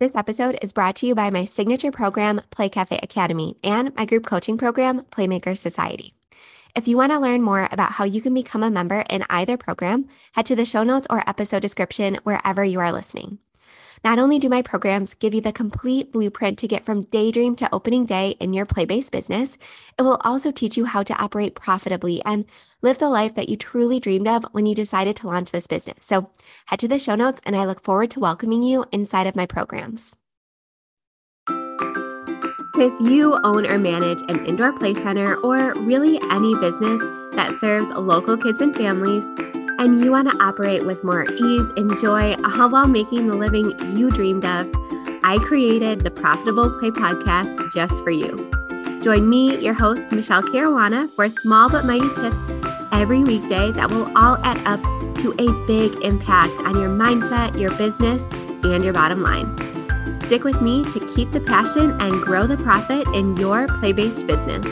This episode is brought to you by my signature program, Play Cafe Academy, and my group coaching program, Playmaker Society. If you want to learn more about how you can become a member in either program, head to the show notes or episode description wherever you are listening. Not only do my programs give you the complete blueprint to get from daydream to opening day in your play based business, it will also teach you how to operate profitably and live the life that you truly dreamed of when you decided to launch this business. So head to the show notes, and I look forward to welcoming you inside of my programs. If you own or manage an indoor play center or really any business that serves local kids and families, and you want to operate with more ease and joy all while making the living you dreamed of, I created the Profitable Play podcast just for you. Join me, your host, Michele Caruana, for small but mighty tips every weekday that will all add up to a big impact on your mindset, your business, and your bottom line. Stick with me to keep the passion and grow the profit in your play based business.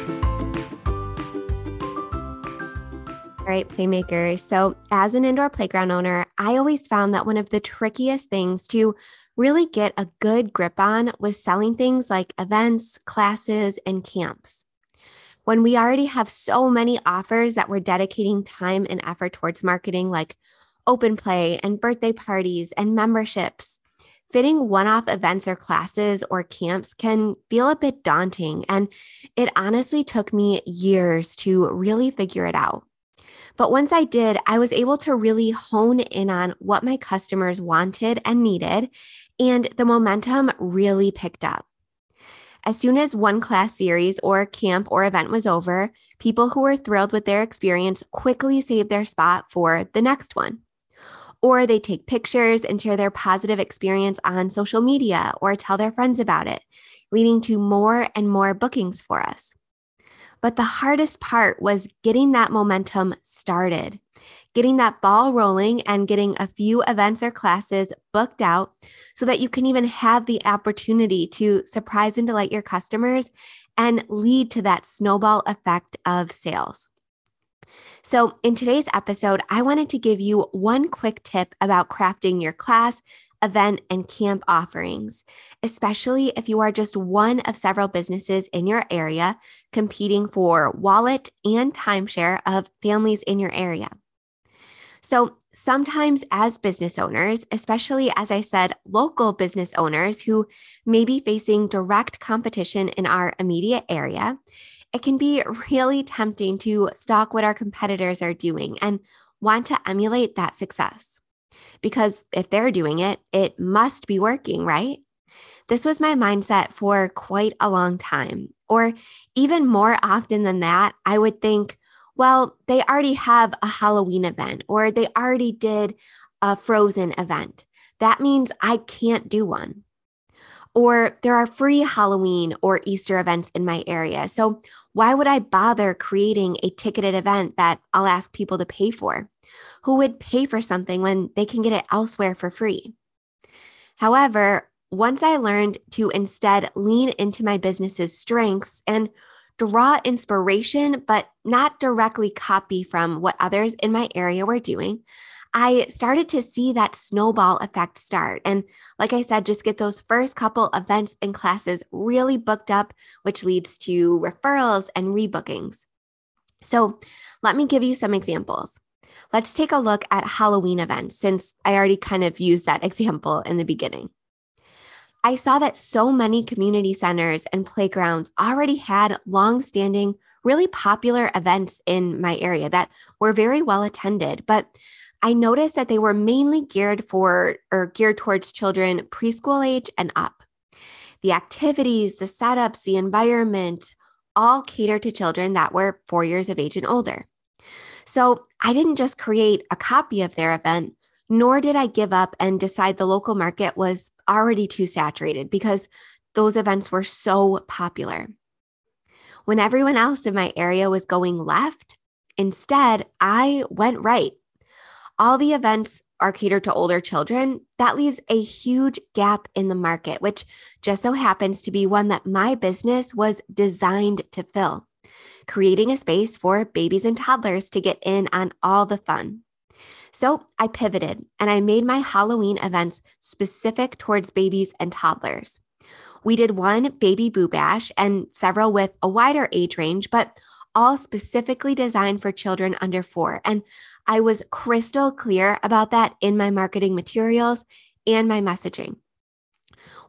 All right, playmakers. So, as an indoor playground owner, I always found that one of the trickiest things to really get a good grip on was selling things like events, classes, and camps. When we already have so many offers that we're dedicating time and effort towards marketing, like open play and birthday parties and memberships, fitting one off events or classes or camps can feel a bit daunting. And it honestly took me years to really figure it out. But once I did, I was able to really hone in on what my customers wanted and needed, and the momentum really picked up. As soon as one class series or camp or event was over, people who were thrilled with their experience quickly saved their spot for the next one. Or they take pictures and share their positive experience on social media or tell their friends about it, leading to more and more bookings for us. But the hardest part was getting that momentum started, getting that ball rolling and getting a few events or classes booked out so that you can even have the opportunity to surprise and delight your customers and lead to that snowball effect of sales. So, in today's episode, I wanted to give you one quick tip about crafting your class, event, and camp offerings, especially if you are just one of several businesses in your area competing for wallet and timeshare of families in your area. So, sometimes as business owners, especially as I said, local business owners who may be facing direct competition in our immediate area, it can be really tempting to stalk what our competitors are doing and want to emulate that success because if they're doing it, it must be working, right? This was my mindset for quite a long time. Or even more often than that, I would think, well, they already have a Halloween event or they already did a Frozen event. That means I can't do one. Or there are free Halloween or Easter events in my area. So why would I bother creating a ticketed event that I'll ask people to pay for? who would pay for something when they can get it elsewhere for free. However, once I learned to instead lean into my business's strengths and draw inspiration, but not directly copy from what others in my area were doing, I started to see that snowball effect start. And like I said, just get those first couple events and classes really booked up, which leads to referrals and rebookings. So let me give you some examples. Let's take a look at Halloween events since I already kind of used that example in the beginning. I saw that so many community centers and playgrounds already had long-standing, really popular events in my area that were very well attended, but I noticed that they were mainly geared for or geared towards children preschool age and up. The activities, the setups, the environment all cater to children that were 4 years of age and older. So I didn't just create a copy of their event, nor did I give up and decide the local market was already too saturated because those events were so popular. When everyone else in my area was going left, instead, I went right. All the events are catered to older children. That leaves a huge gap in the market, which just so happens to be one that my business was designed to fill creating a space for babies and toddlers to get in on all the fun. So I pivoted and I made my Halloween events specific towards babies and toddlers. We did one baby boo bash and several with a wider age range, but all specifically designed for children under four. And I was crystal clear about that in my marketing materials and my messaging.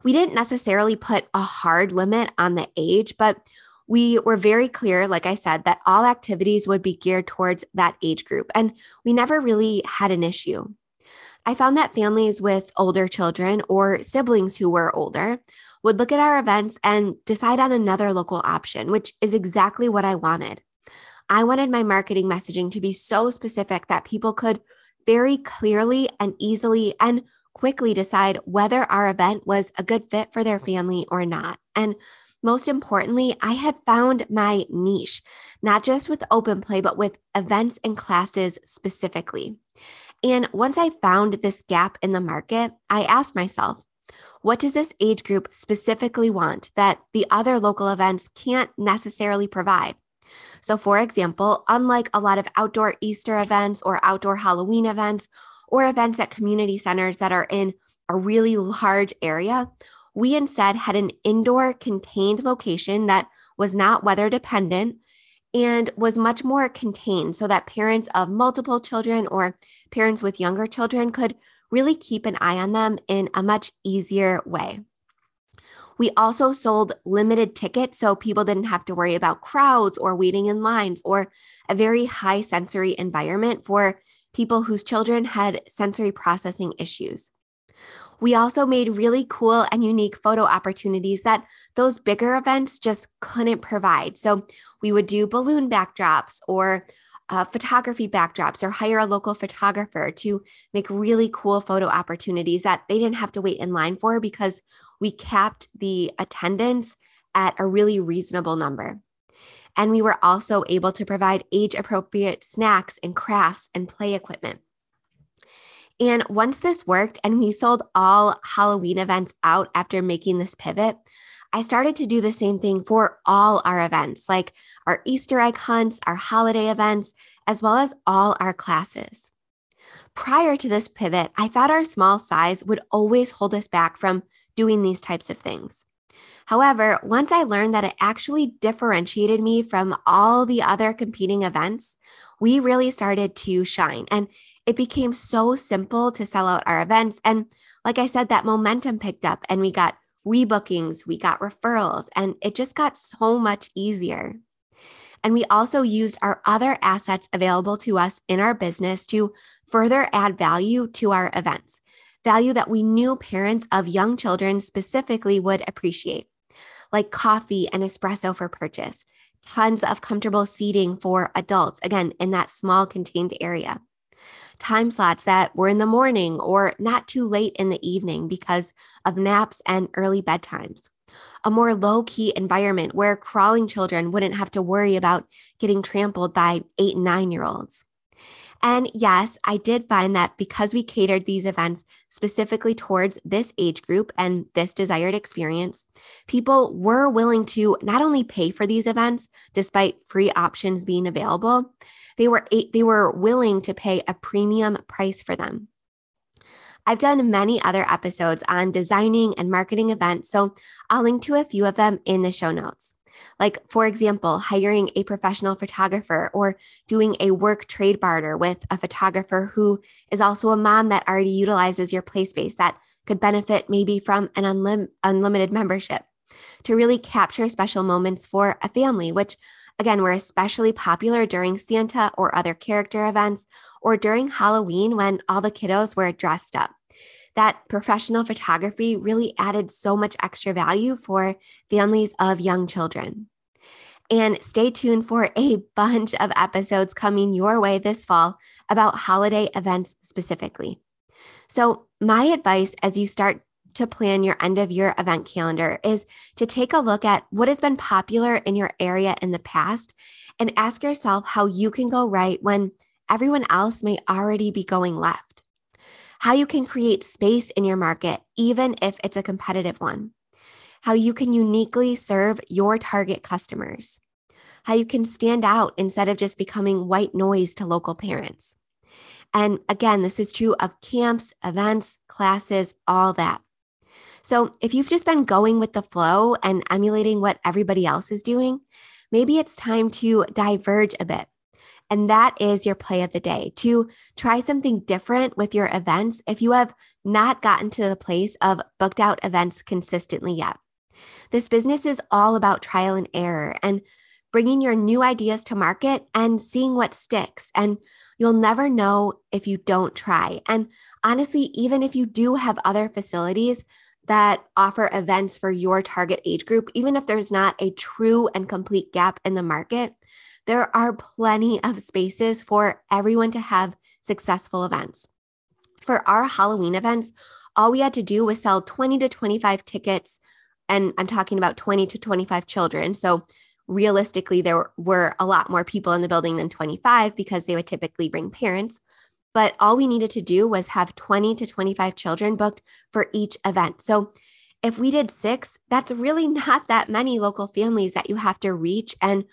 We didn't necessarily put a hard limit on the age, but we were very clear, like I said, that all activities would be geared towards that age group. And we never really had an issue. I found that families with older children or siblings who were older would look at our events and decide on another local option, which is exactly what I wanted. I wanted my marketing messaging to be so specific that people could very clearly and easily and quickly decide whether our event was a good fit for their family or not. And most importantly, I had found my niche, not just with open play, but with events and classes specifically. And once I found this gap in the market, I asked myself, what does this age group specifically want that the other local events can't necessarily provide? So, for example, unlike a lot of outdoor Easter events or outdoor Halloween events or events at community centers that are in a really large area, we instead had an indoor contained location that was not weather dependent and was much more contained so that parents of multiple children or parents with younger children could really keep an eye on them in a much easier way. We also sold limited tickets so people didn't have to worry about crowds or waiting in lines or a very high sensory environment for people whose children had sensory processing issues. We also made really cool and unique photo opportunities that those bigger events just couldn't provide. So we would do balloon backdrops or uh, photography backdrops or hire a local photographer to make really cool photo opportunities that they didn't have to wait in line for because we capped the attendance at a really reasonable number. And we were also able to provide age appropriate snacks and crafts and play equipment. And once this worked and we sold all Halloween events out after making this pivot, I started to do the same thing for all our events, like our Easter egg hunts, our holiday events, as well as all our classes. Prior to this pivot, I thought our small size would always hold us back from doing these types of things. However, once I learned that it actually differentiated me from all the other competing events, we really started to shine. And it became so simple to sell out our events. And like I said, that momentum picked up and we got rebookings, we got referrals, and it just got so much easier. And we also used our other assets available to us in our business to further add value to our events, value that we knew parents of young children specifically would appreciate, like coffee and espresso for purchase, tons of comfortable seating for adults, again, in that small contained area time slots that were in the morning or not too late in the evening because of naps and early bedtimes. A more low key environment where crawling children wouldn't have to worry about getting trampled by eight and nine year olds. And yes, I did find that because we catered these events specifically towards this age group and this desired experience, people were willing to not only pay for these events despite free options being available, they were they were willing to pay a premium price for them. I've done many other episodes on designing and marketing events, so I'll link to a few of them in the show notes. Like, for example, hiring a professional photographer or doing a work trade barter with a photographer who is also a mom that already utilizes your play space that could benefit maybe from an unlim- unlimited membership. To really capture special moments for a family, which again were especially popular during Santa or other character events or during Halloween when all the kiddos were dressed up that professional photography really added so much extra value for families of young children. And stay tuned for a bunch of episodes coming your way this fall about holiday events specifically. So, my advice as you start to plan your end of year event calendar is to take a look at what has been popular in your area in the past and ask yourself how you can go right when everyone else may already be going left how you can create space in your market, even if it's a competitive one, how you can uniquely serve your target customers, how you can stand out instead of just becoming white noise to local parents, And again, this is true of camps, events, classes, all that. So if you've just been going with the flow and emulating what everybody else is doing, maybe it's time to diverge a bit. And that is your play of the day to try something different with your events if you have not gotten to the place of booked out events consistently yet. This business is all about trial and error and bringing your new ideas to market and seeing what sticks. And you'll never know if you don't try. And honestly, even if you do have other facilities that offer events for your target age group, even if there's not a true and complete gap in the market, there are plenty of spaces for everyone to have successful events. For our Halloween events, all we had to do was sell 20 to 25 tickets. And I'm talking about 20 to 25 children. So realistically, there were a lot more people in the building than 25 because they would typically bring parents. But all we needed to do was have 20 to 25 children booked for each event. So if we did six, that's really not that many local families that you have to reach and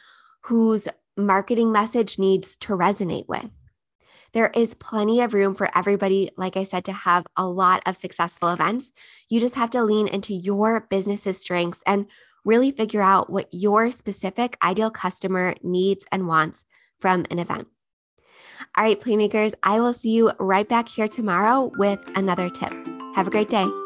whose marketing message needs to resonate with. There is plenty of room for everybody, like I said, to have a lot of successful events. You just have to lean into your business's strengths and really figure out what your specific ideal customer needs and wants from an event. All right, Playmakers, I will see you right back here tomorrow with another tip. Have a great day.